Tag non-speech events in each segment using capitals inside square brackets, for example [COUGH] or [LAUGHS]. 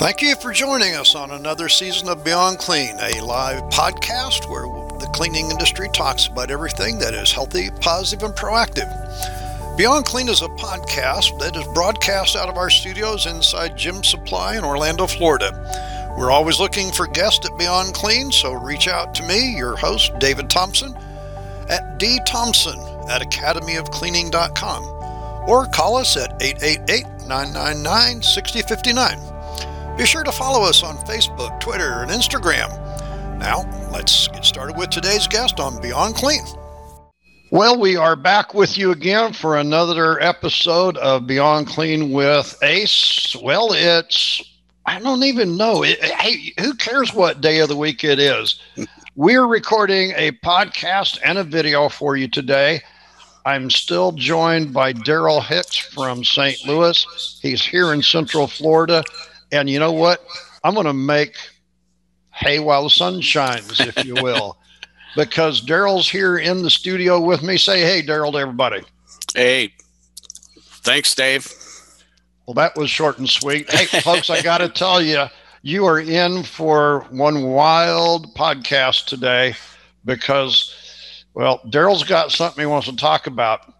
Thank you for joining us on another season of Beyond Clean, a live podcast where the cleaning industry talks about everything that is healthy, positive, and proactive. Beyond Clean is a podcast that is broadcast out of our studios inside Gym Supply in Orlando, Florida. We're always looking for guests at Beyond Clean, so reach out to me, your host, David Thompson, at dthompson at academyofcleaning.com or call us at 888 999 6059. Be sure to follow us on Facebook, Twitter, and Instagram. Now, let's get started with today's guest on Beyond Clean. Well, we are back with you again for another episode of Beyond Clean with Ace. Well, it's, I don't even know. It, hey, who cares what day of the week it is? [LAUGHS] We're recording a podcast and a video for you today. I'm still joined by Daryl Hicks from St. Louis. He's here in Central Florida. And you know what? I'm going to make hay while the sun shines, if you will, [LAUGHS] because Daryl's here in the studio with me. Say hey, Daryl, to everybody. Hey, thanks, Dave. Well, that was short and sweet. Hey, folks, I got to [LAUGHS] tell you, you are in for one wild podcast today because, well, Daryl's got something he wants to talk about.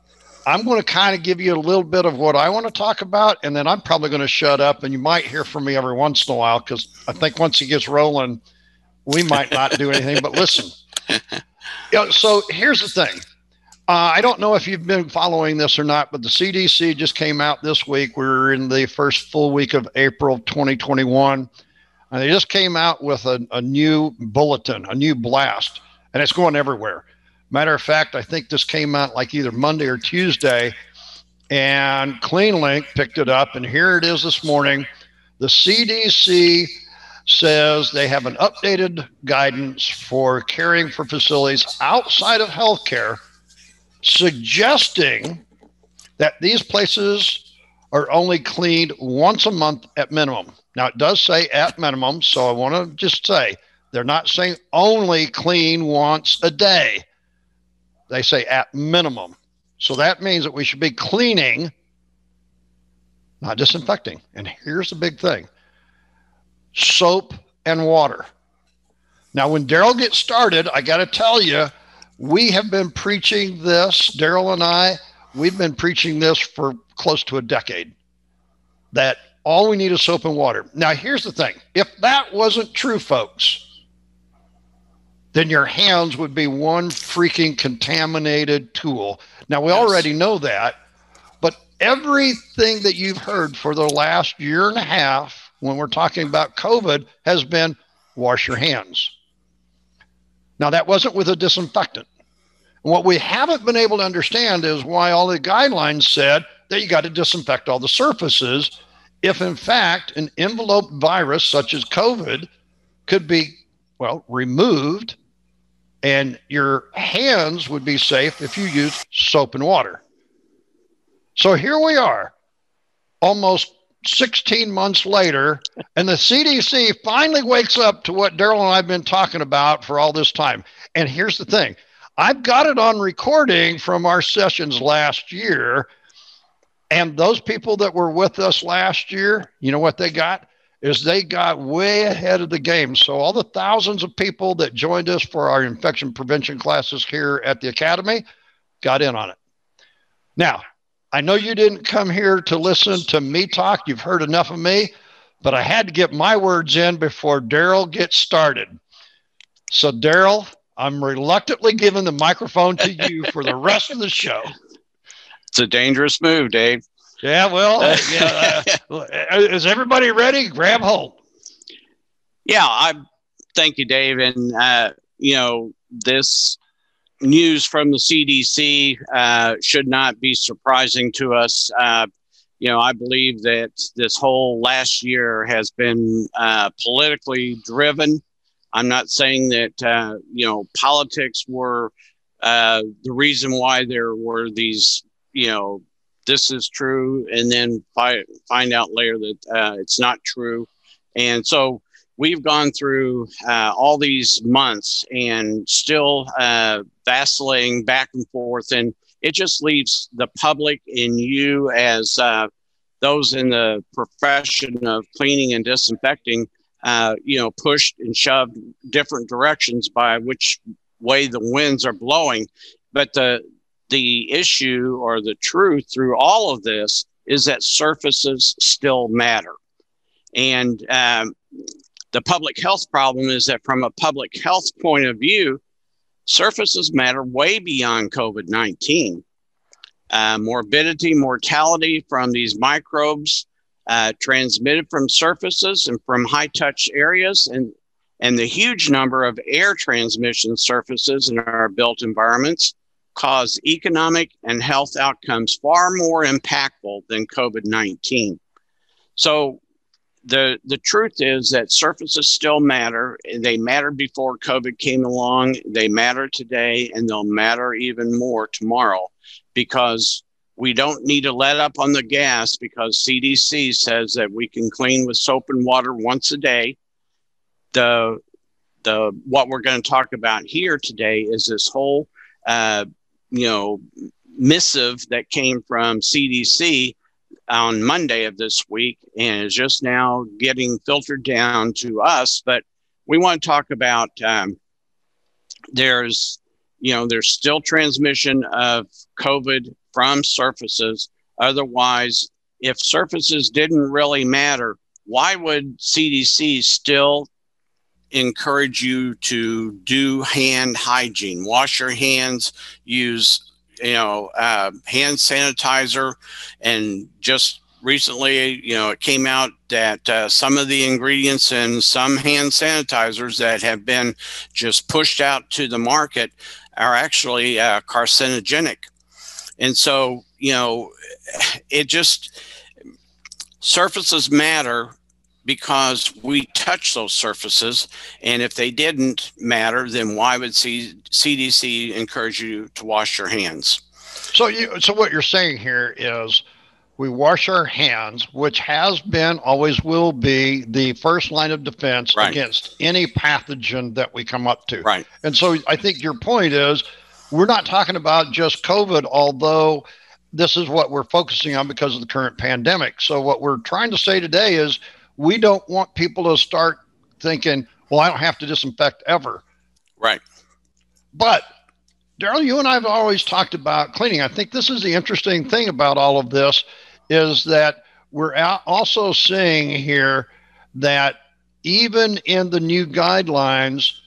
I'm going to kind of give you a little bit of what I want to talk about, and then I'm probably going to shut up, and you might hear from me every once in a while because I think once he gets rolling, we might not do anything but listen. [LAUGHS] You know, so here's the thing. Uh, I don't know if you've been following this or not, but the CDC just came out this week. We're in the first full week of April 2021. And they just came out with a, a new bulletin, a new blast, and it's going everywhere. Matter of fact, I think this came out like either Monday or Tuesday, and CleanLink picked it up, and here it is this morning. The CDC says they have an updated guidance for caring for facilities outside of healthcare, suggesting that these places are only cleaned once a month at minimum. Now, it does say at minimum, so I want to just say they're not saying only clean once a day. They say at minimum. So that means that we should be cleaning, not disinfecting. And here's the big thing soap and water. Now, when Daryl gets started, I got to tell you, we have been preaching this, Daryl and I, we've been preaching this for close to a decade that all we need is soap and water. Now, here's the thing if that wasn't true, folks, then your hands would be one freaking contaminated tool. Now, we yes. already know that, but everything that you've heard for the last year and a half when we're talking about COVID has been wash your hands. Now, that wasn't with a disinfectant. What we haven't been able to understand is why all the guidelines said that you got to disinfect all the surfaces if, in fact, an enveloped virus such as COVID could be, well, removed and your hands would be safe if you use soap and water. So here we are, almost 16 months later, and the CDC finally wakes up to what Daryl and I have been talking about for all this time. And here's the thing I've got it on recording from our sessions last year. And those people that were with us last year, you know what they got? Is they got way ahead of the game. So all the thousands of people that joined us for our infection prevention classes here at the academy got in on it. Now, I know you didn't come here to listen to me talk. You've heard enough of me, but I had to get my words in before Daryl gets started. So, Daryl, I'm reluctantly giving the microphone to you for the rest of the show. It's a dangerous move, Dave. Yeah, well, uh, yeah, [LAUGHS] uh, is everybody ready? Grab hold. Yeah, I thank you, Dave. And uh, you know, this news from the CDC uh, should not be surprising to us. Uh, you know, I believe that this whole last year has been uh, politically driven. I'm not saying that you know politics were the reason why there were these you know this is true, and then fi- find out later that uh, it's not true. And so we've gone through uh, all these months and still uh, vacillating back and forth, and it just leaves the public and you as uh, those in the profession of cleaning and disinfecting, uh, you know, pushed and shoved different directions by which way the winds are blowing. But the the issue or the truth through all of this is that surfaces still matter. And um, the public health problem is that from a public health point of view, surfaces matter way beyond COVID 19. Uh, morbidity, mortality from these microbes uh, transmitted from surfaces and from high touch areas, and, and the huge number of air transmission surfaces in our built environments cause economic and health outcomes far more impactful than COVID 19. So, the, the truth is that surfaces still matter. They mattered before COVID came along, they matter today, and they'll matter even more tomorrow because we don't need to let up on the gas because CDC says that we can clean with soap and water once a day. The the what we're going to talk about here today is this whole uh, you know missive that came from CDC on Monday of this week and is just now getting filtered down to us. But we want to talk about um, there's you know there's still transmission of COVID from surfaces. Otherwise, if surfaces didn't really matter, why would CDC still encourage you to do hand hygiene, wash your hands, use you know uh, hand sanitizer, and just recently, you know, it came out that uh, some of the ingredients in some hand sanitizers that have been just pushed out to the market are actually uh, carcinogenic. And so, you know, it just surfaces matter because we touch those surfaces. And if they didn't matter, then why would C- CDC encourage you to wash your hands? So you, so what you're saying here is we wash our hands, which has been, always will be, the first line of defense right. against any pathogen that we come up to. Right. And so I think your point is we're not talking about just COVID, although this is what we're focusing on because of the current pandemic. So what we're trying to say today is we don't want people to start thinking, well, I don't have to disinfect ever. Right. But Daryl, you and I have always talked about cleaning. I think this is the interesting thing about all of this is that we're also seeing here that even in the new guidelines,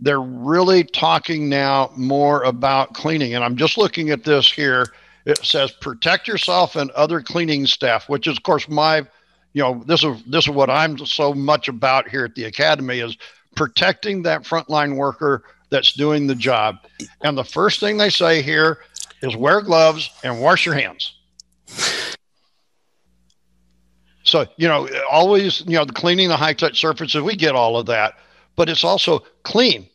they're really talking now more about cleaning. And I'm just looking at this here. It says protect yourself and other cleaning staff, which is, of course, my you know this is this is what i'm so much about here at the academy is protecting that frontline worker that's doing the job. And the first thing they say here is wear gloves and wash your hands. So you know always you know the cleaning the high touch surfaces we get all of that but it's also clean.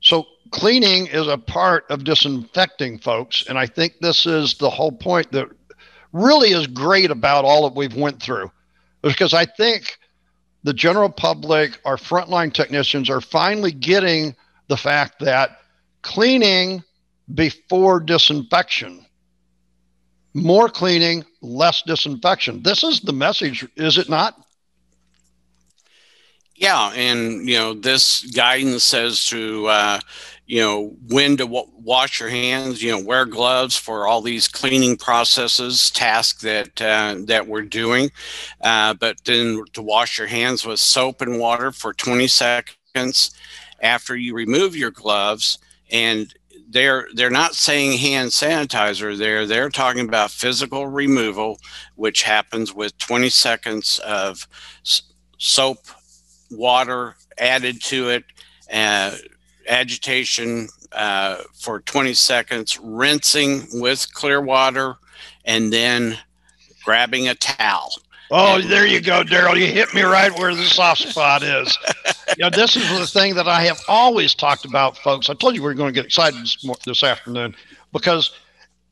So cleaning is a part of disinfecting folks and i think this is the whole point that really is great about all that we've went through because I think the general public, our frontline technicians are finally getting the fact that cleaning before disinfection, more cleaning, less disinfection. This is the message, is it not? Yeah, and you know this guidance says to uh, you know when to w- wash your hands you know wear gloves for all these cleaning processes tasks that uh, that we're doing. Uh, but then to wash your hands with soap and water for 20 seconds after you remove your gloves and they're they're not saying hand sanitizer there they're talking about physical removal which happens with 20 seconds of soap water added to it uh, agitation uh, for 20 seconds, rinsing with clear water, and then grabbing a towel. Oh, and- there you go, Daryl. You hit me right where the soft spot is. [LAUGHS] you know, this is the thing that I have always talked about, folks. I told you we are going to get excited this, this afternoon because,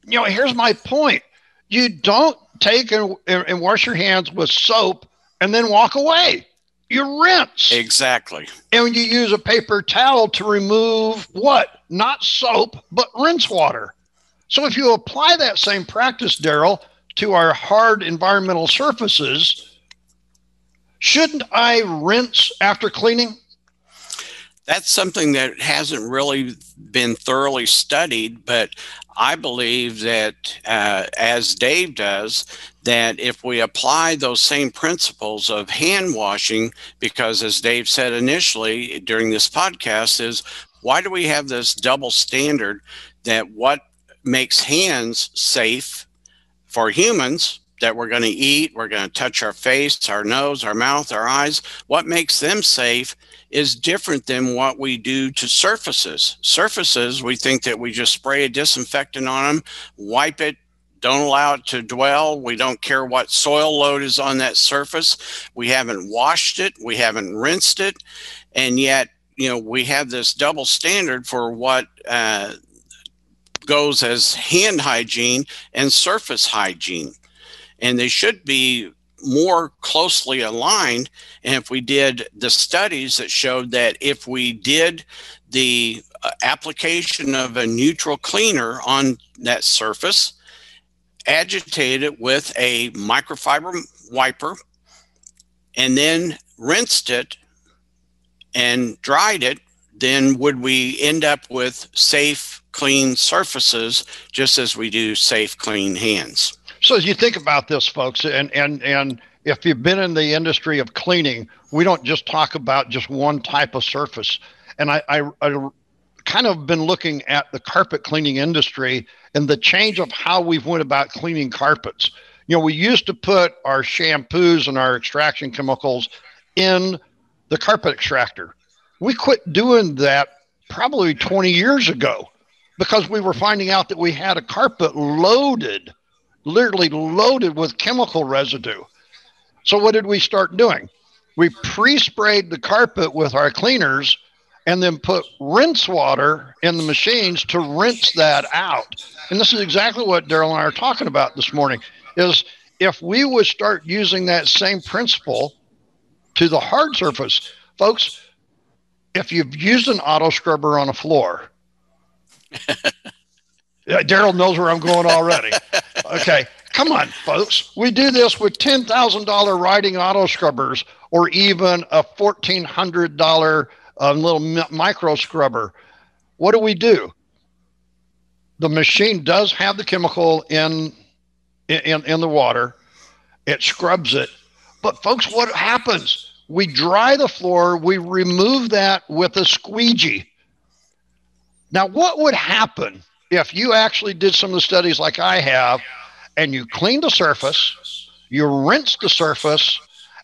you know, here's my point. You don't take and, and wash your hands with soap and then walk away you rinse. Exactly. And you use a paper towel to remove what? Not soap, but rinse water. So if you apply that same practice, Daryl, to our hard environmental surfaces, shouldn't I rinse after cleaning? That's something that hasn't really been thoroughly studied, but I believe that, uh, as Dave does, that if we apply those same principles of hand washing, because as Dave said initially during this podcast, is why do we have this double standard that what makes hands safe for humans that we're going to eat, we're going to touch our face, our nose, our mouth, our eyes, what makes them safe is different than what we do to surfaces. Surfaces, we think that we just spray a disinfectant on them, wipe it, don't allow it to dwell. We don't care what soil load is on that surface. We haven't washed it, we haven't rinsed it, and yet, you know, we have this double standard for what uh, goes as hand hygiene and surface hygiene. And they should be more closely aligned. And if we did the studies that showed that if we did the uh, application of a neutral cleaner on that surface, agitated it with a microfiber wiper, and then rinsed it and dried it, then would we end up with safe, clean surfaces just as we do safe, clean hands? So as you think about this, folks, and and and if you've been in the industry of cleaning, we don't just talk about just one type of surface. And I, I, I kind of been looking at the carpet cleaning industry and the change of how we've went about cleaning carpets. You know, we used to put our shampoos and our extraction chemicals in the carpet extractor. We quit doing that probably 20 years ago because we were finding out that we had a carpet loaded literally loaded with chemical residue. So, what did we start doing? We pre sprayed the carpet with our cleaners and then put rinse water in the machines to rinse that out. And this is exactly what Daryl and I are talking about this morning is if we would start using that same principle to the hard surface, folks, if you've used an auto scrubber on a floor, [LAUGHS] Daryl knows where I'm going already. Okay, come on, folks. We do this with $10,000 riding auto scrubbers or even a $1,400 a little micro scrubber. What do we do? The machine does have the chemical in in in the water. It scrubs it. But folks, what happens? We dry the floor, we remove that with a squeegee. Now, what would happen if you actually did some of the studies like I have and you clean the surface, you rinse the surface,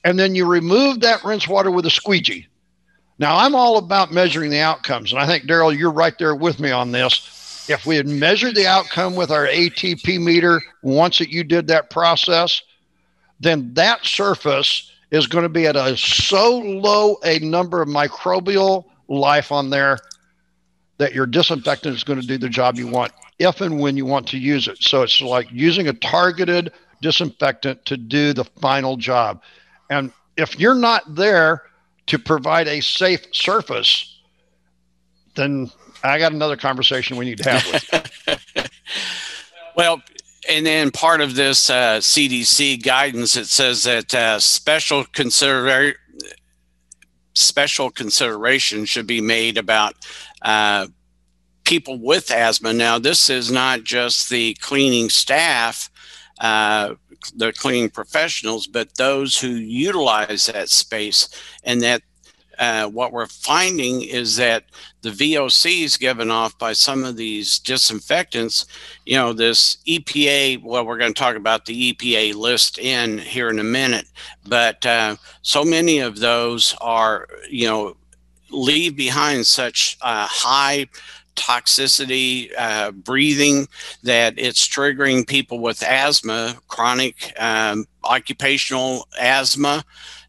and then you remove that rinse water with a squeegee? Now, I'm all about measuring the outcomes, and I think, Daryl, you're right there with me on this. If we had measured the outcome with our ATP meter once that you did that process, then that surface is going to be at a so low a number of microbial life on there that your disinfectant is going to do the job you want if and when you want to use it. So it's like using a targeted disinfectant to do the final job. And if you're not there to provide a safe surface, then I got another conversation we need to have with [LAUGHS] well, and then part of this uh, CDC guidance, it says that uh, special consideration special consideration should be made about uh, people with asthma. Now, this is not just the cleaning staff, the cleaning professionals, but those who utilize that space. And that uh, what we're finding is that the VOCs given off by some of these disinfectants, you know, this EPA, well, we're going to talk about the EPA list in here in a minute, but uh, so many of those are, you know, leave behind such uh, high toxicity uh, breathing that it's triggering people with asthma, chronic um, occupational asthma,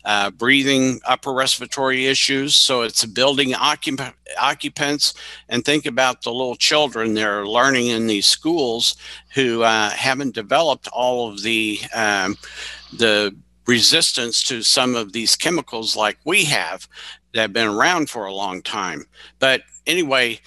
uh, breathing, upper respiratory issues. So it's building occup- occupants. And think about the little children they're learning in these schools who uh, haven't developed all of the um, the resistance to some of these chemicals like we have that have been around for a long time. But anyway,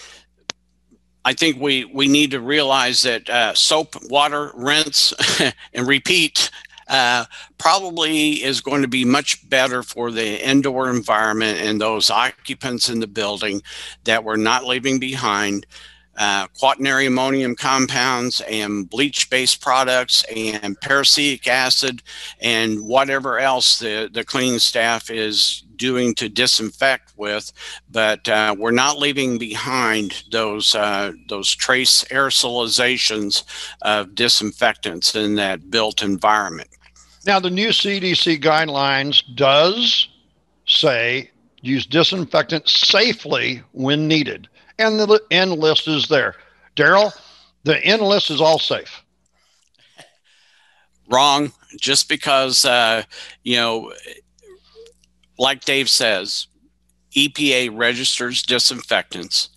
I think we, we need to realize that uh, soap, water, rinse, [LAUGHS] and repeat uh, probably is going to be much better for the indoor environment and those occupants in the building that we're not leaving behind. Uh, quaternary ammonium compounds and bleach based products and peracetic acid and whatever else the, the cleaning staff is doing to disinfect with, but uh, we're not leaving behind those uh, those trace aerosolizations of disinfectants in that built environment. Now, the new CDC guidelines does say use disinfectant safely when needed, and the N list is there. Daryl, the N list is all safe. Wrong. Just because uh, you know like Dave says, EPA registers disinfectants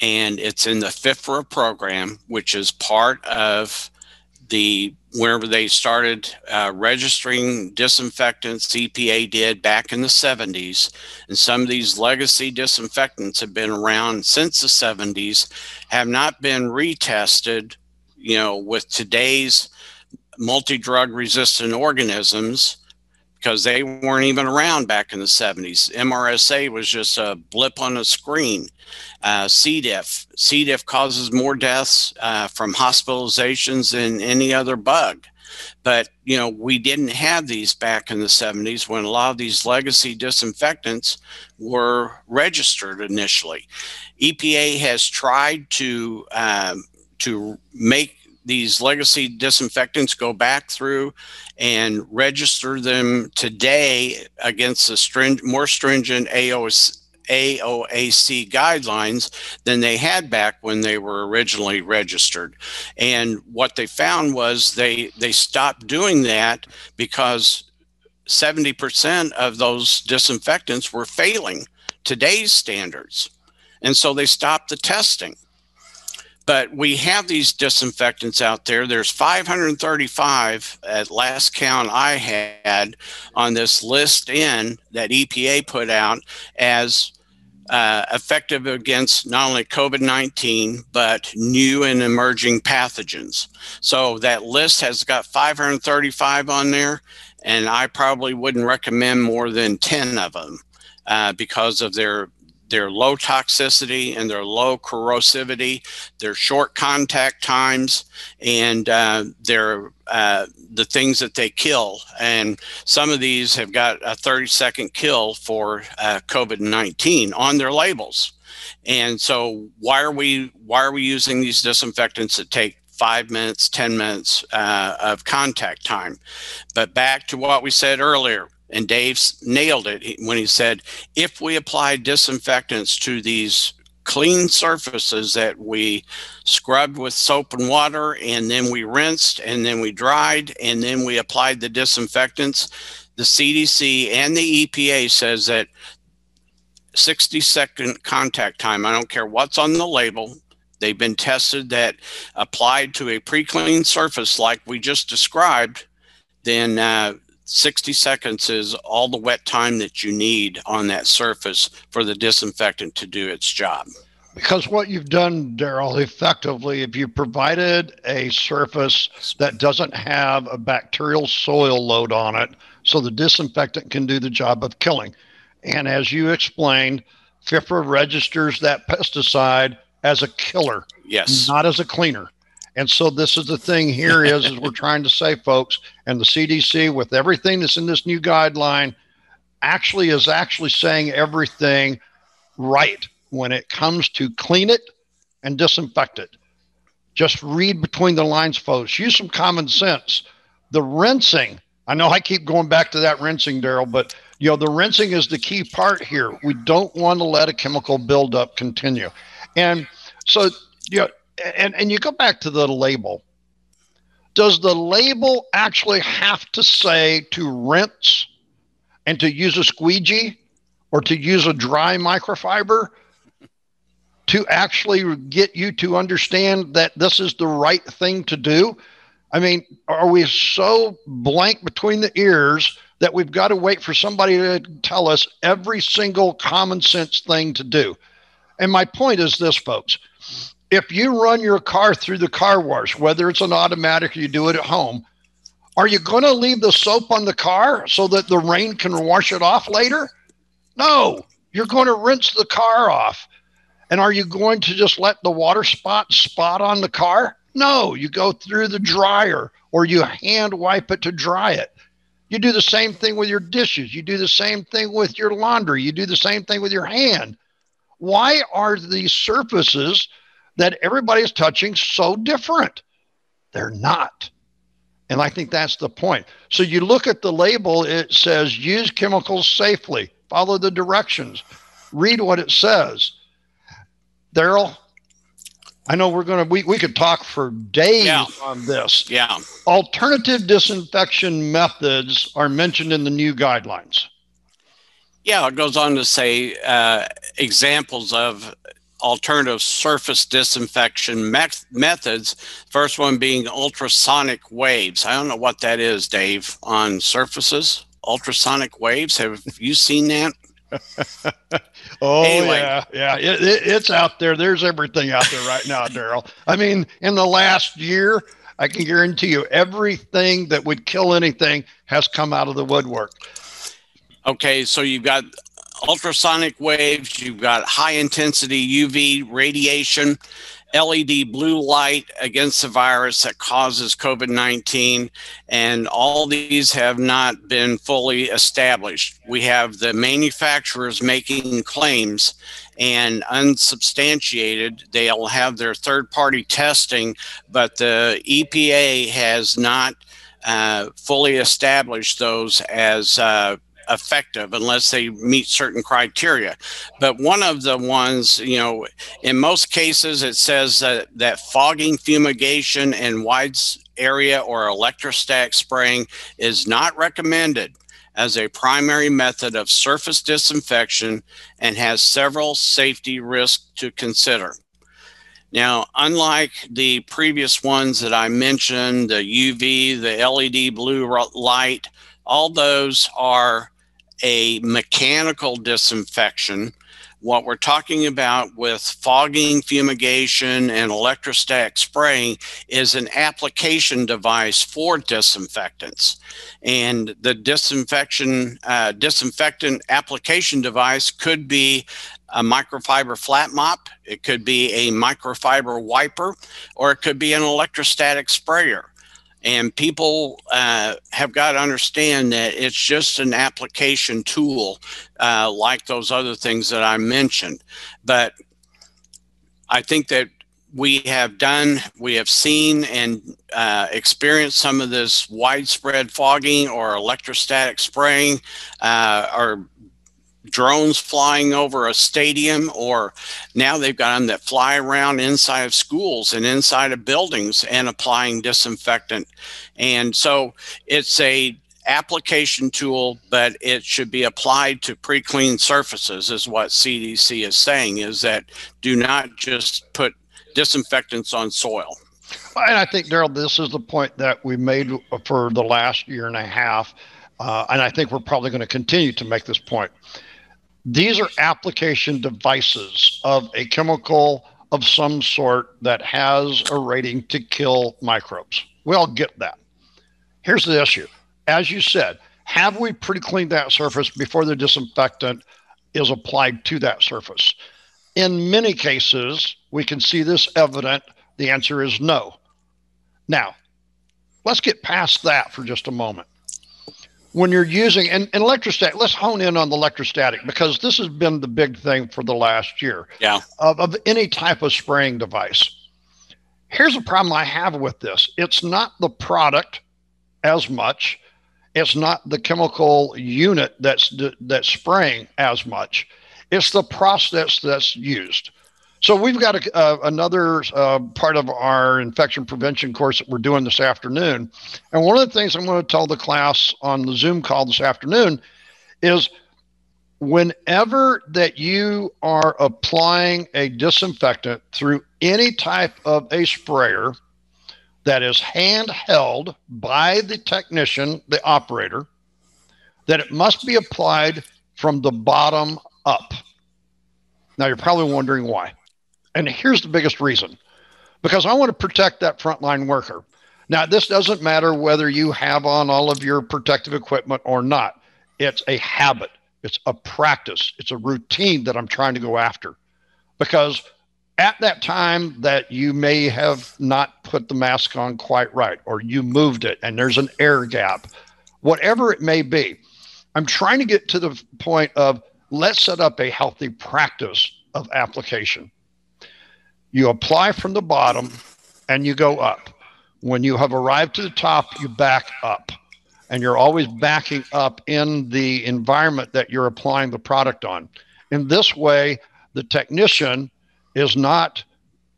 and it's in the FIFRA program, which is part of the wherever they started uh, registering disinfectants EPA did back in the 70s. And some of these legacy disinfectants have been around since the 70s, have not been retested, you know, with today's multi drug resistant organisms because they weren't even around back in the 70s. MRSA was just a blip on a screen. Uh, C. diff. C. diff causes more deaths uh, from hospitalizations than any other bug. But, you know, we didn't have these back in the 70s when a lot of these legacy disinfectants were registered initially. EPA has tried to um, to make these legacy disinfectants go back through and register them today against the string, more stringent AOS, AOAC guidelines than they had back when they were originally registered. And what they found was they they stopped doing that because 70% of those disinfectants were failing today's standards. And so they stopped the testing. But we have these disinfectants out there. There's 535 at last count I had on this list in that EPA put out as uh, effective against not only COVID 19, but new and emerging pathogens. So that list has got 535 on there, and I probably wouldn't recommend more than 10 of them uh, because of their their low toxicity and their low corrosivity, their short contact times, and uh, their uh, the things that they kill. And some of these have got a 30 second kill for uh, COVID 19 on their labels. And so, why are we why are we using these disinfectants that take five minutes, 10 minutes uh, of contact time? But back to what we said earlier and Dave nailed it when he said, if we apply disinfectants to these clean surfaces that we scrubbed with soap and water, and then we rinsed, and then we dried, and then we applied the disinfectants, the CDC and the EPA says that 60 second contact time, I don't care what's on the label, they've been tested that applied to a pre clean surface like we just described, then uh, 60 seconds is all the wet time that you need on that surface for the disinfectant to do its job. Because what you've done, Daryl, effectively, if you provided a surface that doesn't have a bacterial soil load on it, so the disinfectant can do the job of killing. And as you explained, FIFRA registers that pesticide as a killer, yes, not as a cleaner. And so this is the thing here is, is we're trying to say, folks, and the CDC with everything that's in this new guideline actually is actually saying everything right when it comes to clean it and disinfect it. Just read between the lines, folks. Use some common sense. The rinsing, I know I keep going back to that rinsing, Daryl, but you know, the rinsing is the key part here. We don't want to let a chemical buildup continue. And so, you know, and, and you go back to the label. Does the label actually have to say to rinse and to use a squeegee or to use a dry microfiber to actually get you to understand that this is the right thing to do? I mean, are we so blank between the ears that we've got to wait for somebody to tell us every single common sense thing to do? And my point is this, folks if you run your car through the car wash, whether it's an automatic or you do it at home, are you going to leave the soap on the car so that the rain can wash it off later? No, you're going to rinse the car off. And are you going to just let the water spot spot on the car? No, you go through the dryer or you hand wipe it to dry it. You do the same thing with your dishes. You do the same thing with your laundry. You do the same thing with your hand. Why are these surfaces that everybody's touching so different? They're not. And I think that's the point. So you look at the label, it says use chemicals safely, follow the directions, read what it says. Daryl, I know we're going to, we, we could talk for days Yeah. on this. Yeah. Alternative disinfection methods are mentioned in the new guidelines. Yeah, it goes on to say uh, examples of alternative surface disinfection meth- methods. First one being ultrasonic waves. I don't know what that is, Dave, on surfaces. Ultrasonic waves. Have you seen that? [LAUGHS] Oh Anyway. yeah, yeah, it, it, it's out there. There's everything out there right now, Daryl. I mean, in the last year, I can guarantee you, everything that would kill anything has come out of the woodwork. Okay, so you've got ultrasonic waves, you've got high intensity UV radiation, LED blue light against the virus that causes COVID 19, and all these have not been fully established. We have the manufacturers making claims and unsubstantiated. They'll have their third party testing, but the EPA has not uh, fully established those as uh, effective unless they meet certain criteria. But one of the ones, you know, in most cases, it says that, that fogging, fumigation, and wide area or electrostatic spraying is not recommended as a primary method of surface disinfection and has several safety risks to consider. Now, unlike the previous ones that I mentioned, the UV, the LED blue light, all those are a mechanical disinfection. What we're talking about with fogging, fumigation, and electrostatic spraying is an application device for disinfectants. And the disinfection uh, disinfectant application device could be a microfiber flat mop, it could be a microfiber wiper, or it could be an electrostatic sprayer. And people uh, have got to understand that it's just an application tool uh, like those other things that I mentioned. But I think that we have done, we have seen and uh, experienced some of this widespread fogging or electrostatic spraying uh, or drones flying over a stadium or now they've got them that fly around inside of schools and inside of buildings and applying disinfectant and so it's a application tool but it should be applied to pre-clean surfaces is what cdc is saying is that do not just put disinfectants on soil And I think, Daryl, this is the point that we made for the last year and a half. Uh, and I think we're probably going to continue to make this point. These are application devices of a chemical of some sort that has a rating to kill microbes. We all get that. Here's the issue. As you said, have we pre cleaned that surface before the disinfectant is applied to that surface? In many cases, we can see this evident. The answer is no. Now, let's get past that for just a moment. When you're using and, and electrostatic, let's hone in on the electrostatic because this has been the big thing for the last year. Yeah. Of, of any type of spraying device. Here's a problem I have with this. It's not the product as much, it's not the chemical unit that's that's spraying as much, it's the process that's used. So we've got a, uh, another uh, part of our infection prevention course that we're doing this afternoon, and one of the things I'm going to tell the class on the Zoom call this afternoon is whenever that you are applying a disinfectant through any type of a sprayer that is handheld by the technician, the operator, that it must be applied from the bottom up. Now you're probably wondering why. And here's the biggest reason because I want to protect that frontline worker. Now, this doesn't matter whether you have on all of your protective equipment or not. It's a habit, it's a practice, it's a routine that I'm trying to go after. Because at that time that you may have not put the mask on quite right, or you moved it and there's an air gap, whatever it may be, I'm trying to get to the point of let's set up a healthy practice of application. You apply from the bottom and you go up. When you have arrived to the top, you back up. And you're always backing up in the environment that you're applying the product on. In this way, the technician is not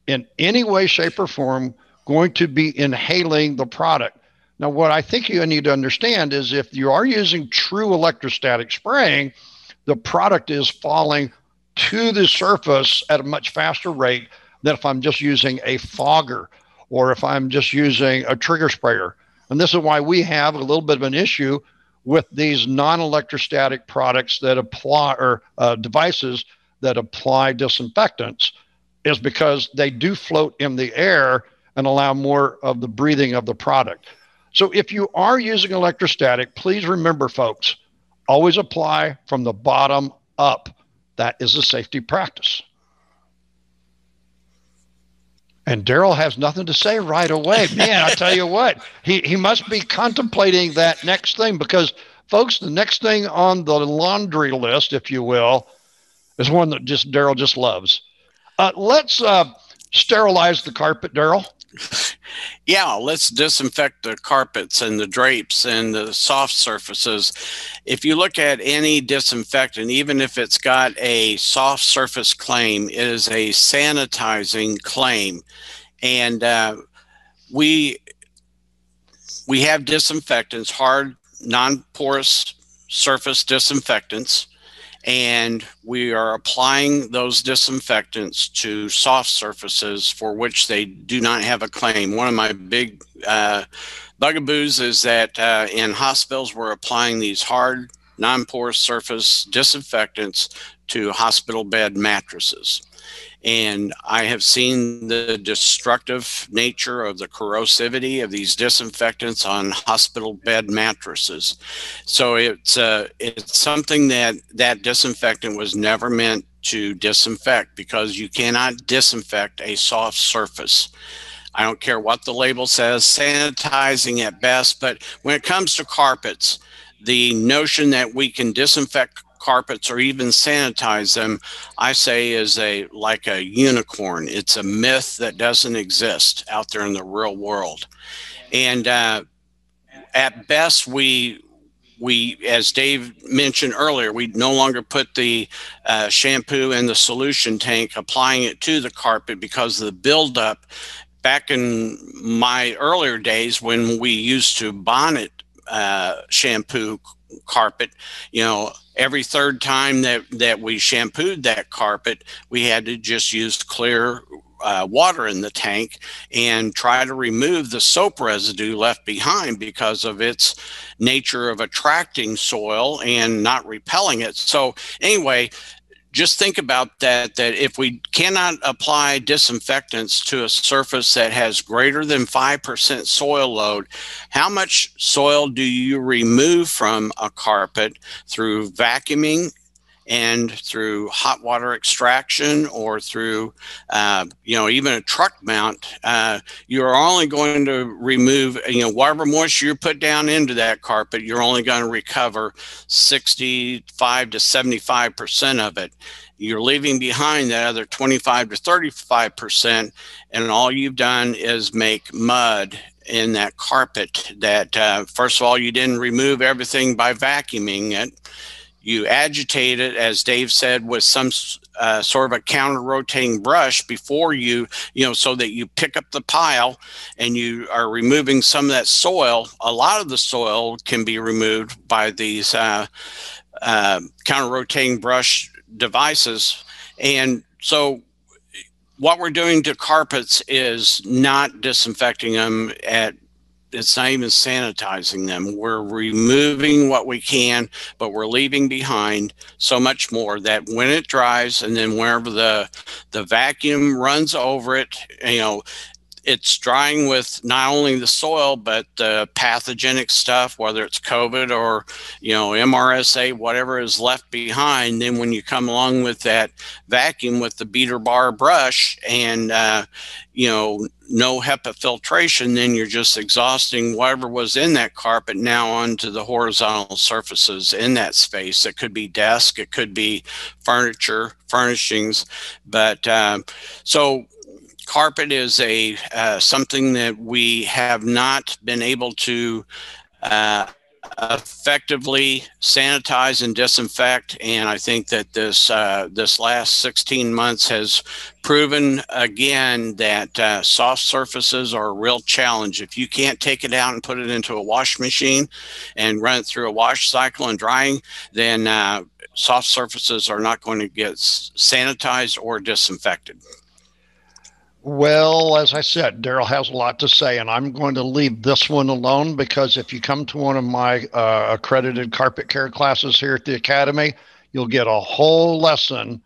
in any way, shape, or form going to be inhaling the product. Now, what I think you need to understand is if you are using true electrostatic spraying, the product is falling to the surface at a much faster rate than if I'm just using a fogger or if I'm just using a trigger sprayer. And this is why we have a little bit of an issue with these non electrostatic products that apply or uh, devices that apply disinfectants is because they do float in the air and allow more of the breathing of the product. So if you are using electrostatic, please remember, folks, always apply from the bottom up. That is a safety practice. And Daryl has nothing to say right away. [LAUGHS] Man, I tell you what, he, he must be contemplating that next thing because, folks, the next thing on the laundry list, if you will, is one that just Daryl just loves. Uh, let's uh, sterilize the carpet, Daryl. [LAUGHS] Yeah, let's disinfect the carpets and the drapes and the soft surfaces. If you look at any disinfectant, even if it's got a soft surface claim, it is a sanitizing claim. And uh, we we have disinfectants, hard, non-porous surface disinfectants and we are applying those disinfectants to soft surfaces for which they do not have a claim. One of my big uh, bugaboos is that uh, in hospitals we're applying these hard, non porous surface disinfectants to hospital bed mattresses. And I have seen the destructive nature of the corrosivity of these disinfectants on hospital bed mattresses. So it's uh, it's something that that disinfectant was never meant to disinfect because you cannot disinfect a soft surface. I don't care what the label says, sanitizing at best. But when it comes to carpets, the notion that we can disinfect carpets or even sanitize them, I say is a like a unicorn. It's a myth that doesn't exist out there in the real world. And uh, at best, we we, as Dave mentioned earlier, we no longer put the uh, shampoo in the solution tank, applying it to the carpet because of the buildup. Back in my earlier days, when we used to bonnet uh, shampoo carpet, you know, every third time that, that we shampooed that carpet, we had to just use clear uh, water in the tank and try to remove the soap residue left behind because of its nature of attracting soil and not repelling it. So, anyway, just think about that that if we cannot apply disinfectants to a surface that has greater than 5% soil load how much soil do you remove from a carpet through vacuuming and through hot water extraction or through uh, you know even a truck mount uh, you're only going to remove you know whatever moisture you put down into that carpet you're only going to recover 65 to 75 percent of it. You're leaving behind that other 25 to 35 percent and all you've done is make mud in that carpet that uh, first of all you didn't remove everything by vacuuming it you agitate it, as Dave said, with some uh, sort of a counter rotating brush before you, you know, so that you pick up the pile and you are removing some of that soil. A lot of the soil can be removed by these uh, uh, counter rotating brush devices. And so, what we're doing to carpets is not disinfecting them at it's not even sanitizing them. We're removing what we can, but we're leaving behind so much more that when it dries and then wherever the the vacuum runs over it, you know, it's drying with not only the soil but the pathogenic stuff whether it's covid or you know mrsa whatever is left behind. Then when you come along with that vacuum with the beater bar brush and uh, you know no HEPA filtration then you're just exhausting whatever was in that carpet now onto the horizontal surfaces in that space. It could be desk it could be furniture furnishings. But um, so carpet is a uh, something that we have not been able to uh, effectively sanitize and disinfect. And I think that this uh, this last 16 months has proven again that uh, soft surfaces are a real challenge. If you can't take it out and put it into a wash machine and run it through a wash cycle and drying, then uh, soft surfaces are not going to get sanitized or disinfected. Well, as I said, Daryl has a lot to say, and I'm going to leave this one alone because if you come to one of my uh, accredited carpet care classes here at the Academy, you'll get a whole lesson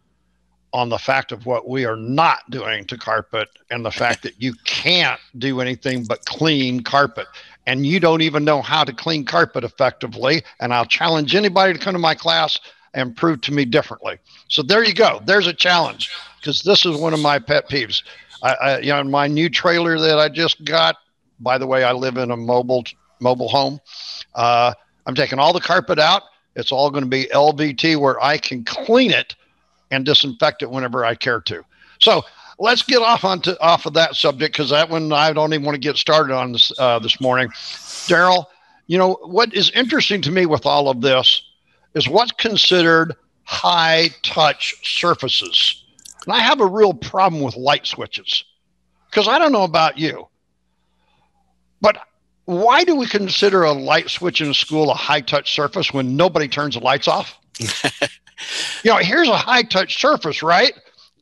on the fact of what we are not doing to carpet and the fact that you can't do anything but clean carpet. And you don't even know how to clean carpet effectively. And I'll challenge anybody to come to my class and prove to me differently. So there you go. There's a challenge because this is one of my pet peeves. I, I, you know, my new trailer that I just got. By the way, I live in a mobile mobile home. Uh, I'm taking all the carpet out. It's all going to be LVT where I can clean it and disinfect it whenever I care to. So let's get off onto off of that subject because that one I don't even want to get started on this uh, this morning. Daryl, you know what is interesting to me with all of this is what's considered high touch surfaces. And I have a real problem with light switches because I don't know about you, but why do we consider a light switch in a school a high touch surface when nobody turns the lights off? [LAUGHS] you know, here's a high touch surface, right?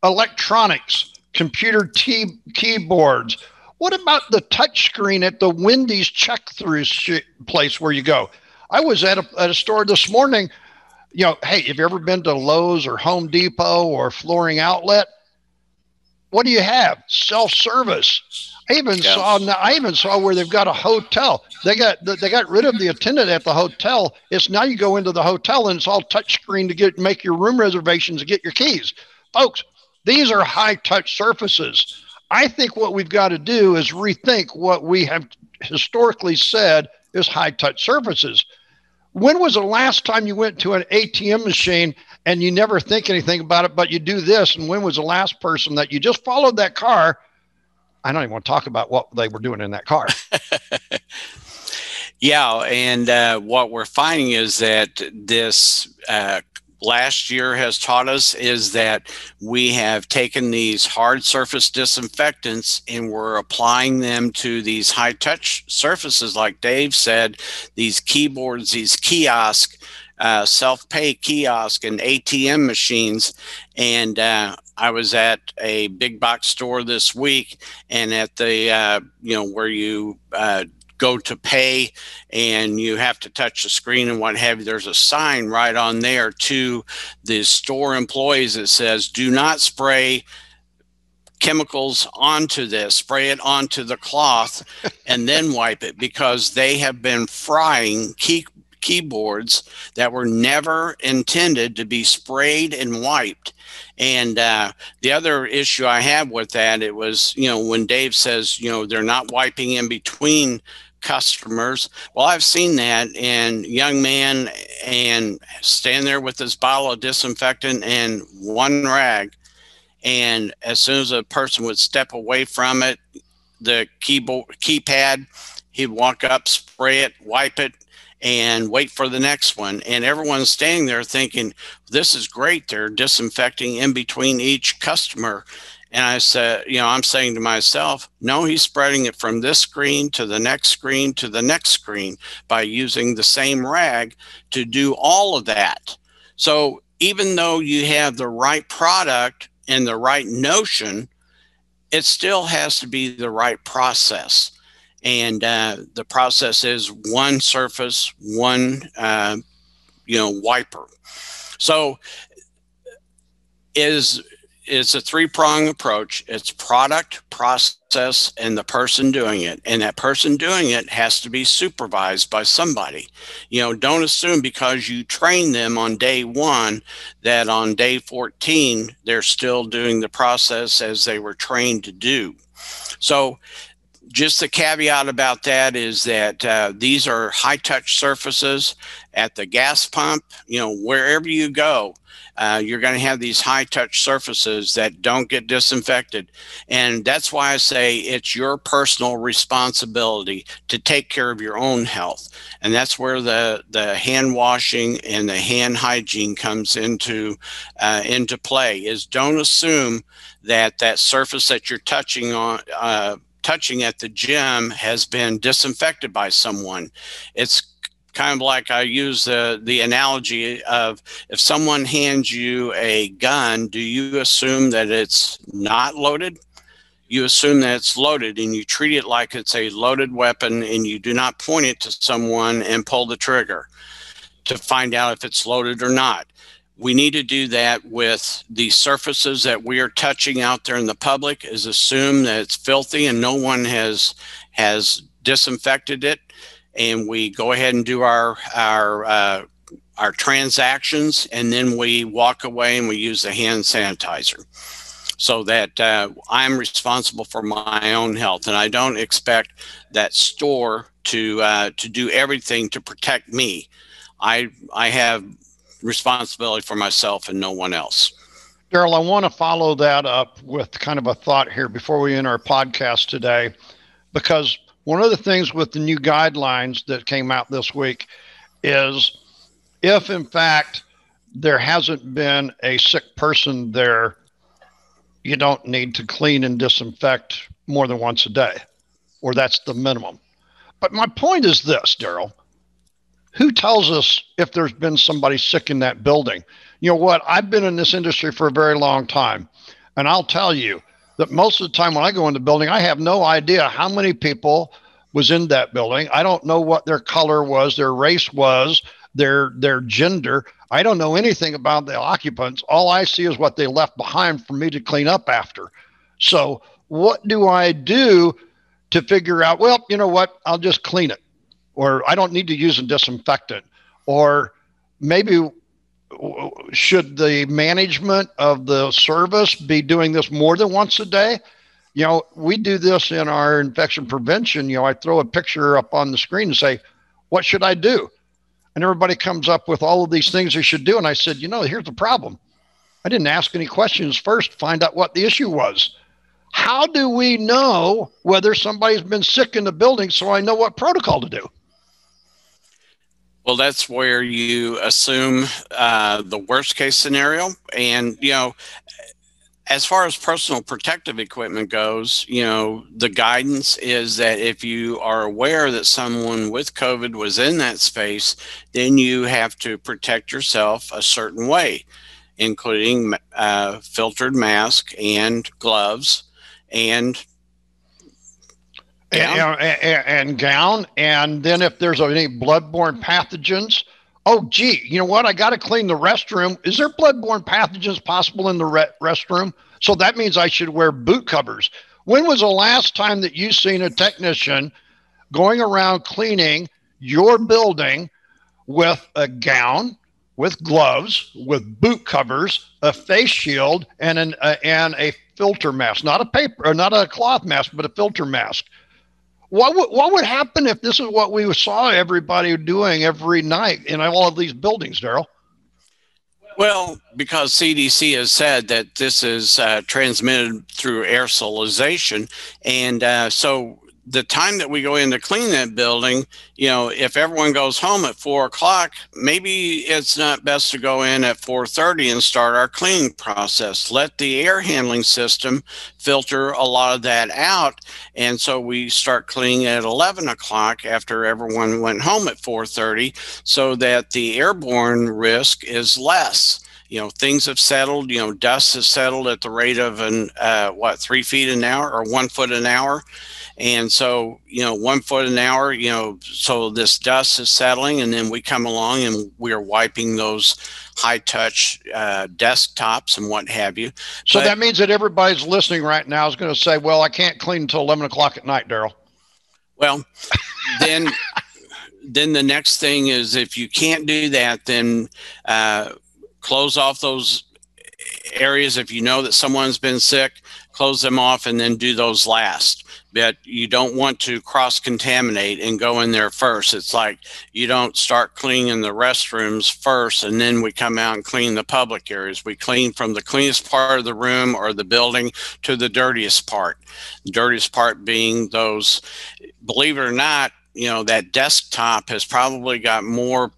Electronics, computer t- keyboards. What about the touch screen at the Wendy's check through sh- place where you go? I was at a, at a store this morning you know, hey, have you ever been to Lowe's or Home Depot or Flooring Outlet? What do you have? Self service. I even yeah. saw. I even saw where they've got a hotel. They got they got rid of the attendant at the hotel. It's now you go into the hotel and it's all touchscreen to get make your room reservations and get your keys, folks. These are high touch surfaces. I think what we've got to do is rethink what we have historically said is high touch surfaces. When was the last time you went to an ATM machine and you never think anything about it, but you do this? And when was the last person that you just followed that car? I don't even want to talk about what they were doing in that car. [LAUGHS] yeah, and uh, what we're finding is that this uh, last year has taught us is that we have taken these hard surface disinfectants and we're applying them to these high touch surfaces, like Dave said, these keyboards, these kiosks. Uh, self-pay kiosk and ATM machines, and uh, I was at a big box store this week, and at the uh, you know where you uh, go to pay and you have to touch the screen and what have you, there's a sign right on there to the store employees that says, do not spray chemicals onto this, spray it onto the cloth, [LAUGHS] and then wipe it because they have been frying key, keyboards that were never intended to be sprayed and wiped. And uh, the other issue I have with that, it was, you know, when Dave says, you know, they're not wiping in between customers. Well, I've seen that in young man and stand there with his bottle of disinfectant and one rag. And as soon as a person would step away from it, the keyboard keypad, he'd walk up, spray it, wipe it, and wait for the next one. And everyone's standing there thinking, this is great. They're disinfecting in between each customer. And I said, you know, I'm saying to myself, no, he's spreading it from this screen to the next screen to the next screen by using the same rag to do all of that. So even though you have the right product and the right notion, it still has to be the right process. and uh, the process is one surface, one uh, you know wiper. So is it's a three prong approach. It's product, process, and the person doing it. And that person doing it has to be supervised by somebody. You know, don't assume because you train them on day one that on day 14 they're still doing the process as they were trained to do. So, just the caveat about that is that uh, these are high touch surfaces at the gas pump, you know, wherever you go uh, you're going to have these high touch surfaces that don't get disinfected. And that's why I say it's your personal responsibility to take care of your own health. And that's where the, the hand washing and the hand hygiene comes into, uh, into play is don't assume that that surface that you're touching on, uh, touching at the gym has been disinfected by someone. It's kind of like I use the the analogy of if someone hands you a gun, do you assume that it's not loaded? You assume that it's loaded and you treat it like it's a loaded weapon and you do not point it to someone and pull the trigger to find out if it's loaded or not. We need to do that with the surfaces that we are touching out there in the public is assume that it's filthy and no one has has disinfected it and we go ahead and do our our uh, our transactions, and then we walk away and we use the hand sanitizer, so that uh, I'm responsible for my own health, and I don't expect that store to uh, to do everything to protect me. I I have responsibility for myself and no one else. Daryl, I want to follow that up with kind of a thought here before we end our podcast today, because one of the things with the new guidelines that came out this week is if, in fact, there hasn't been a sick person there, you don't need to clean and disinfect more than once a day, or that's the minimum. But my point is this, Daryl. Who tells us if there's been somebody sick in that building? You know what? I've been in this industry for a very long time, and I'll tell you, that most of the time when I go in the building, I have no idea how many people was in that building. I don't know what their color was, their race was, their their gender. I don't know anything about the occupants. All I see is what they left behind for me to clean up after. So, what do I do to figure out, well, you know what? I'll just clean it. Or I don't need to use a disinfectant. Or maybe should the management of the service be doing this more than once a day? You know, we do this in our infection prevention. You know, I throw a picture up on the screen and say, What should I do? And everybody comes up with all of these things they should do. And I said, You know, here's the problem. I didn't ask any questions first, find out what the issue was. How do we know whether somebody's been sick in the building so I know what protocol to do? Well, that's where you assume uh, the worst case scenario. And, you know, as far as personal protective equipment goes, you know, the guidance is that if you are aware that someone with COVID was in that space, then you have to protect yourself a certain way, including uh, filtered mask and gloves and And, and, and, gown. And then if there's any bloodborne pathogens, oh, gee, you know what? I got to clean the restroom. Is there bloodborne pathogens possible in the re- restroom? So that means I should wear boot covers. When was the last time that you seen a technician going around cleaning your building with a gown, with gloves, with boot covers, a face shield, and an uh, and a filter mask? Not a paper, not a cloth mask, but a filter mask what would, what would happen if this is what we saw everybody doing every night in all of these buildings, Daryl? Well, because CDC has said that this is uh, transmitted through aerosolization, and uh, so the time that we go in to clean that building, you know, if everyone goes home at four o'clock, maybe it's not best to go in at four thirty and start our cleaning process. Let the air handling system filter a lot of that out, and so we start cleaning at eleven o'clock after everyone went home at four thirty, so that the airborne risk is less you know things have settled. You know, dust has settled at the rate of an uh, what three feet an hour or one foot an hour, and so you know one foot an hour. You know, so this dust is settling, and then we come along and we are wiping those high touch uh, desktops and what have you. So but, that means that everybody's listening right now is going to say, "Well, I can't clean until eleven o'clock at night, Daryl." Well, then. then the next thing is if you can't do that, then uh, close off those areas. If you know that someone's been sick, close them off and then do those last but you don't want to cross contaminate and go in there first. It's like you don't start cleaning the restrooms first and then we come out and clean the public areas. We clean from the cleanest part of the room or the building to the dirtiest part. The dirtiest part being those, believe it or not, you know, that desktop has probably got more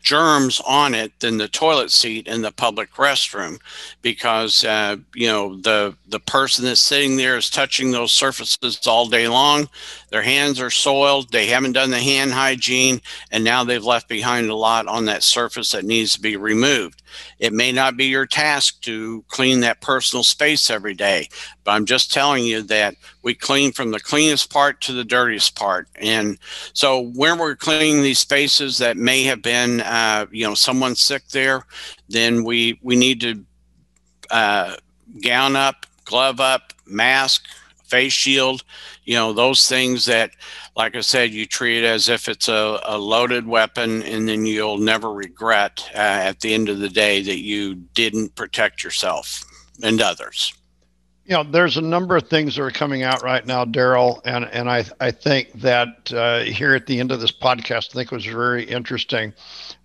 germs on it than the toilet seat in the public restroom because uh, you know the the person that's sitting there is touching those surfaces all day long. Their hands are soiled. They haven't done the hand hygiene and now they've left behind a lot on that surface that needs to be removed it may not be your task to clean that personal space every day, but I'm just telling you that we clean from the cleanest part to the dirtiest part. And so when we're cleaning these spaces that may have been, uh, you know, someone sick there, then we we need to uh, gown up, glove up, mask, face shield, you know, those things that, like I said, you treat as if it's a, a loaded weapon, and then you'll never regret uh, at the end of the day that you didn't protect yourself and others. You know, there's a number of things that are coming out right now, Daryl, and and I I think that uh, here at the end of this podcast, I think was very interesting.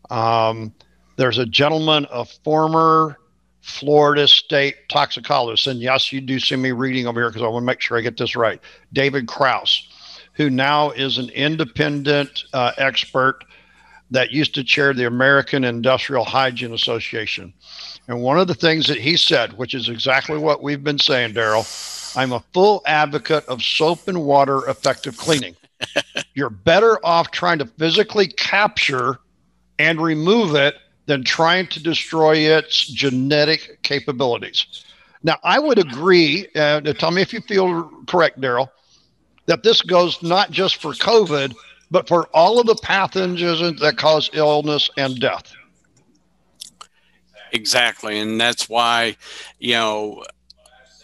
Um, there's a gentleman, a former Florida State toxicologist. And yes, you do see me reading over here because I want to make sure I get this right. David Krause, who now is an independent uh, expert that used to chair the American Industrial Hygiene Association. And one of the things that he said, which is exactly what we've been saying, Daryl, I'm a full advocate of soap and water effective cleaning. [LAUGHS] You're better off trying to physically capture and remove it than trying to destroy its genetic capabilities. Now, I would agree, uh, tell me if you feel correct, Daryl, that this goes not just for COVID, but for all of the pathogens that cause illness and death. Exactly. And that's why, you know,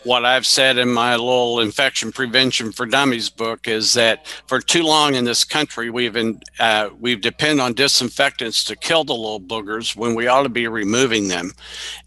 what I've said in my little infection prevention for dummies book is that for too long in this country we've been uh, we've depended on disinfectants to kill the little boogers when we ought to be removing them,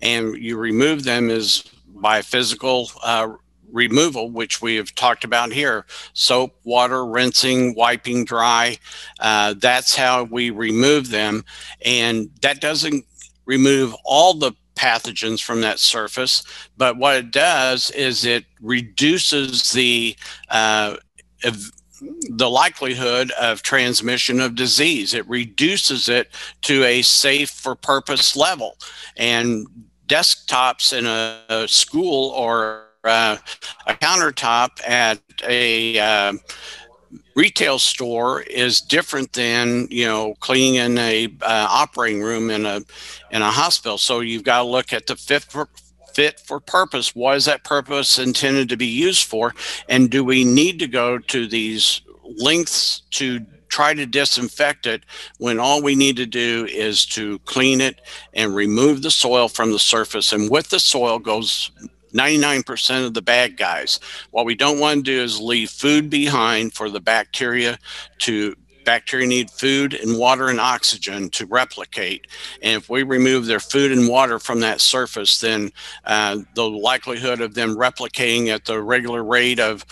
and you remove them is by physical uh, removal, which we have talked about here soap, water, rinsing, wiping dry. Uh, that's how we remove them. And that doesn't remove all the pathogens from that surface. But what it does is it reduces the uh, the likelihood of transmission of disease. It reduces it to a safe for purpose level. And desktops in a, a school or uh, a countertop at a uh, retail store is different than you know cleaning in a uh, operating room in a in a hospital. So you've got to look at the fit for fit for purpose. What is that purpose intended to be used for? And do we need to go to these lengths to try to disinfect it when all we need to do is to clean it and remove the soil from the surface? And with the soil goes 99% of the bad guys. What we don't want to do is leave food behind for the bacteria to bacteria need food and water and oxygen to replicate. And if we remove their food and water from that surface, then uh, the likelihood of them replicating at the regular rate of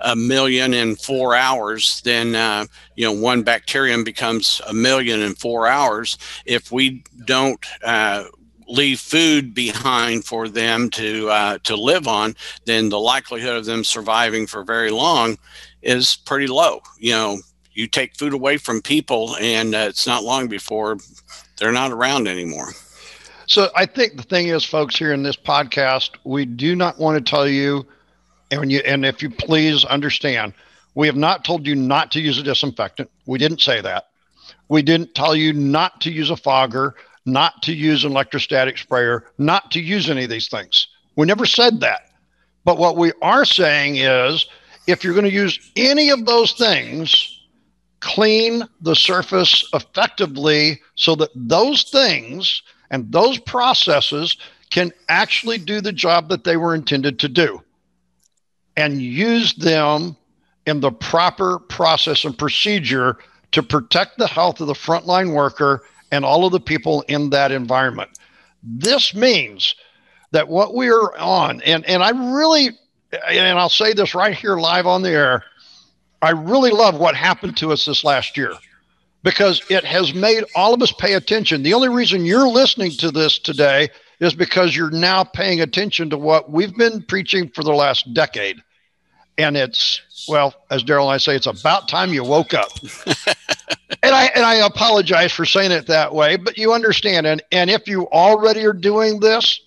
a million in four hours, then uh, you know one bacterium becomes a million in four hours. If we don't uh, leave food behind for them to uh, to live on, then the likelihood of them surviving for very long is pretty low. You know, you take food away from people, and uh, it's not long before they're not around anymore. So I think the thing is, folks, here in this podcast, we do not want to tell you, and you, and if you please understand, we have not told you not to use a disinfectant. We didn't say that. We didn't tell you not to use a fogger not to use an electrostatic sprayer, not to use any of these things. We never said that. But what we are saying is if you're going to use any of those things, clean the surface effectively so that those things and those processes can actually do the job that they were intended to do and use them in the proper process and procedure to protect the health of the frontline worker and all of the people in that environment. This means that what we are on, and, and I really, and I'll say this right here live on the air, I really love what happened to us this last year because it has made all of us pay attention. The only reason you're listening to this today is because you're now paying attention to what we've been preaching for the last decade. And it's, well, as Daryl and I say, it's about time you woke up. [LAUGHS] and I and I apologize for saying it that way, but you understand. And and if you already are doing this,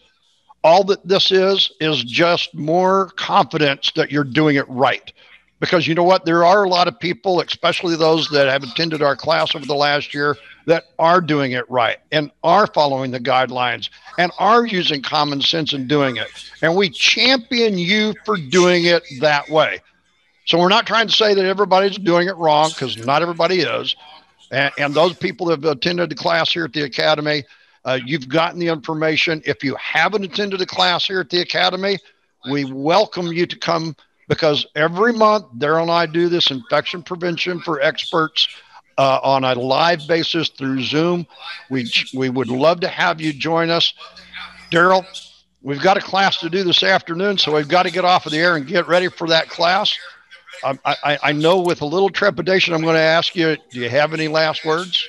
all that this is is just more confidence that you're doing it right because you know what there are a lot of people especially those that have attended our class over the last year that are doing it right and are following the guidelines and are using common sense in doing it. And we champion you for doing it that way. So we're not trying to say that everybody's doing it wrong because not everybody is. And, and, those people that have attended the class here at the academy uh, you've gotten the information. If you haven't attended a class here at the academy we welcome you to come because every month Daryl and I do this infection prevention for experts uh, on a live basis through Zoom. We we would love to have you join us, Daryl. We've got a class to do this afternoon, so we've got to get off of the air and get ready for that class. Um, I, I know with a little trepidation, I'm going to ask you: Do you have any last words?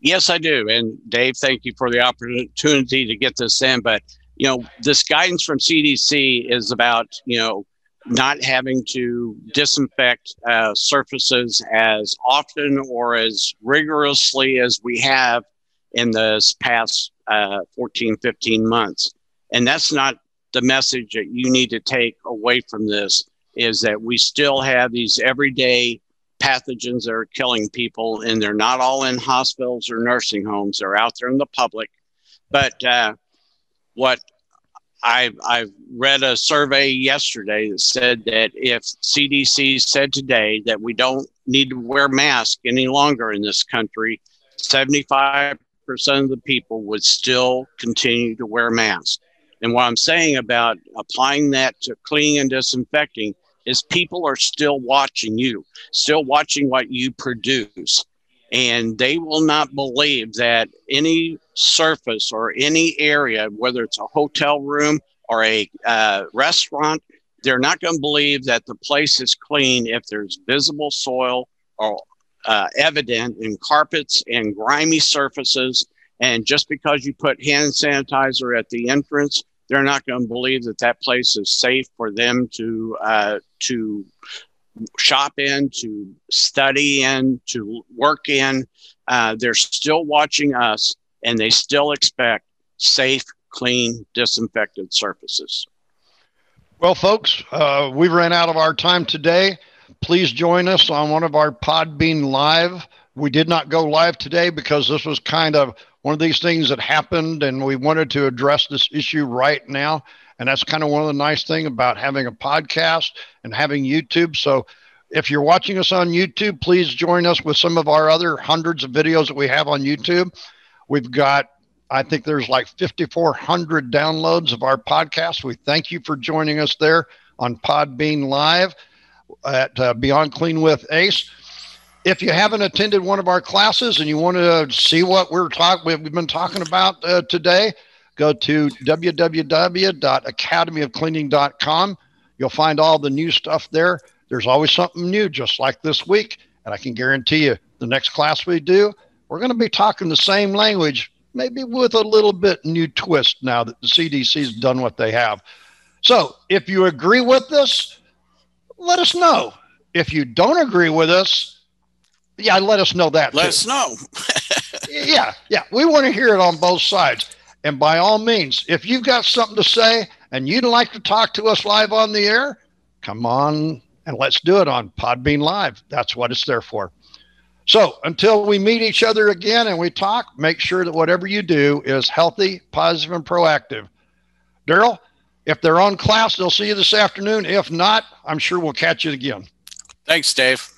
Yes, I do. And Dave, thank you for the opportunity to get this in. But you know, this guidance from CDC is about, you know, not having to disinfect uh, surfaces as often or as rigorously as we have in the past uh, 14, 15 months. And that's not the message that you need to take away from this is that we still have these everyday pathogens that are killing people and they're not all in hospitals or nursing homes they're out there in the public but uh, what I I read a survey yesterday that said that if CDC said today that we don't need to wear masks any longer in this country, 75% of the people would still continue to wear masks. And what I'm saying about applying that to cleaning and disinfecting is people are still watching you, still watching what you produce and they will not believe that any surface or any area, whether it's a hotel room or a uh, restaurant, they're not going to believe that the place is clean if there's visible soil or uh, evident in carpets and grimy surfaces. And just because you put hand sanitizer at the entrance, they're not going to believe that that place is safe for them to uh, to shop in, to study in, to work in. Uh, they're still watching us and they still expect safe, clean, disinfected surfaces. Well, folks, uh, we ran out of our time today. Please join us on one of our Podbean Live. We did not go live today because this was kind of one of these things that happened, and we wanted to address this issue right now. And that's kind of one of the nice thing about having a podcast and having YouTube. So if you're watching us on YouTube, please join us with some of our other hundreds of videos that we have on YouTube. We've got, I think there's like 5,400 downloads of our podcast. We thank you for joining us there on Podbean Live at uh, Beyond Clean with Ace. If you haven't attended one of our classes and you want to see what we're talking, we've been talking about uh, today, go to www.academyofcleaning.com. You'll find all the new stuff there. There's always something new, just like this week. And I can guarantee you, the next class we do, we're going to be talking the same language, maybe with a little bit new twist now that the CDC's done what they have. So if you agree with this, let us know. If you don't agree with us, yeah, let us know that. Let too. us know. [LAUGHS] yeah, yeah. We want to hear it on both sides. And by all means, if you've got something to say and you'd like to talk to us live on the air, come on and let's do it on Podbean Live. That's what it's there for. So until we meet each other again and we talk, make sure that whatever you do is healthy, positive, and proactive. Daryl, if they're on class, they'll see you this afternoon. If not, I'm sure we'll catch you again. Thanks, Dave.